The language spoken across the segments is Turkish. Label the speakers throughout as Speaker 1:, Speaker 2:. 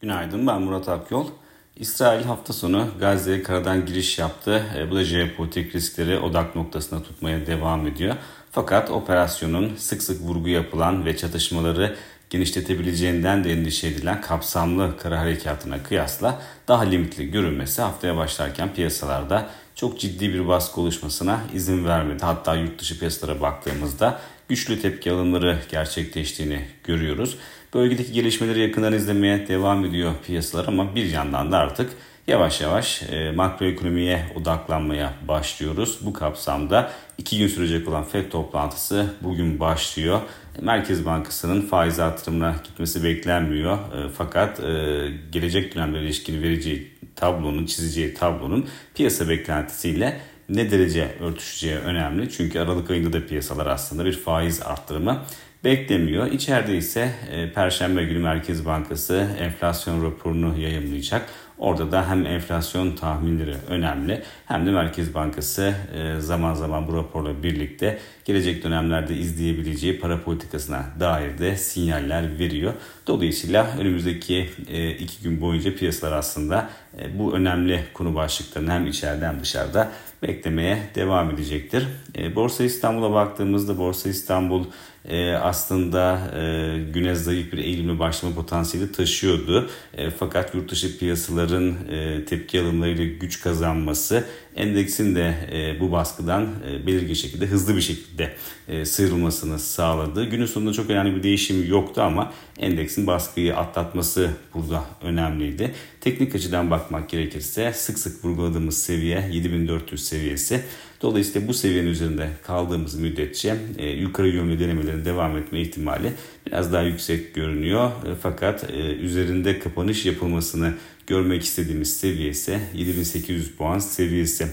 Speaker 1: Günaydın ben Murat Akyol. İsrail hafta sonu Gazze'ye karadan giriş yaptı. E, bu da jeopolitik riskleri odak noktasına tutmaya devam ediyor. Fakat operasyonun sık sık vurgu yapılan ve çatışmaları genişletebileceğinden de endişe edilen kapsamlı kara harekatına kıyasla daha limitli görünmesi haftaya başlarken piyasalarda çok ciddi bir baskı oluşmasına izin vermedi. Hatta yurt dışı piyasalara baktığımızda güçlü tepki alımları gerçekleştiğini görüyoruz. Bölgedeki gelişmeleri yakından izlemeye devam ediyor piyasalar ama bir yandan da artık yavaş yavaş e, makroekonomiye odaklanmaya başlıyoruz. Bu kapsamda iki gün sürecek olan FED toplantısı bugün başlıyor. Merkez Bankası'nın faiz artırımına gitmesi beklenmiyor. E, fakat e, gelecek dönemlere ilişkin vereceği tablonun, çizeceği tablonun piyasa beklentisiyle ne derece örtüşeceği önemli. Çünkü Aralık ayında da piyasalar aslında bir faiz arttırımı beklemiyor. İçeride ise e, Perşembe günü Merkez Bankası enflasyon raporunu yayınlayacak. Orada da hem enflasyon tahminleri önemli hem de Merkez Bankası e, zaman zaman bu raporla birlikte gelecek dönemlerde izleyebileceği para politikasına dair de sinyaller veriyor. Dolayısıyla önümüzdeki e, iki gün boyunca piyasalar aslında bu önemli konu başlıklarını hem içeride hem dışarıda beklemeye devam edecektir. Borsa İstanbul'a baktığımızda Borsa İstanbul aslında güne zayıf bir eğilimle başlama potansiyeli taşıyordu. Fakat yurt dışı piyasaları piyasaların e, tepki alımlarıyla güç kazanması endeksin de e, bu baskıdan e, belirgin şekilde hızlı bir şekilde e, sıyrılmasını sağladı. Günün sonunda çok önemli bir değişim yoktu ama endeksin baskıyı atlatması burada önemliydi. Teknik açıdan bakmak gerekirse sık sık vurguladığımız seviye 7400 seviyesi. Dolayısıyla bu seviyenin üzerinde kaldığımız müddetçe e, yukarı yönlü denemelerin devam etme ihtimali biraz daha yüksek görünüyor. E, fakat e, üzerinde kapanış yapılmasını görmek istediğimiz seviye ise 7800 puan seviyesi.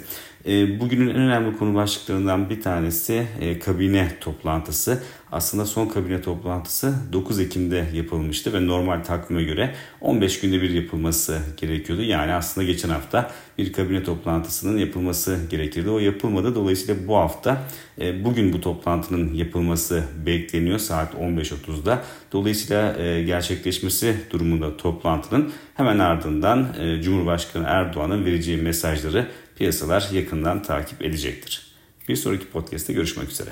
Speaker 1: E, bugünün en önemli konu başlıklarından bir tanesi e, kabine toplantısı. Aslında son kabine toplantısı 9 Ekim'de yapılmıştı ve normal takvime göre 15 günde bir yapılması gerekiyordu. Yani aslında geçen hafta bir kabine toplantısının yapılması gerekirdi. O yapılmadı. Dolayısıyla bu hafta e, bugün bu toplantının yapılması bekleniyor saat 15.30'da. Dolayısıyla gerçekleşmesi durumunda toplantının hemen ardından Cumhurbaşkanı Erdoğan'ın vereceği mesajları piyasalar yakından takip edecektir. Bir sonraki podcast'te görüşmek üzere.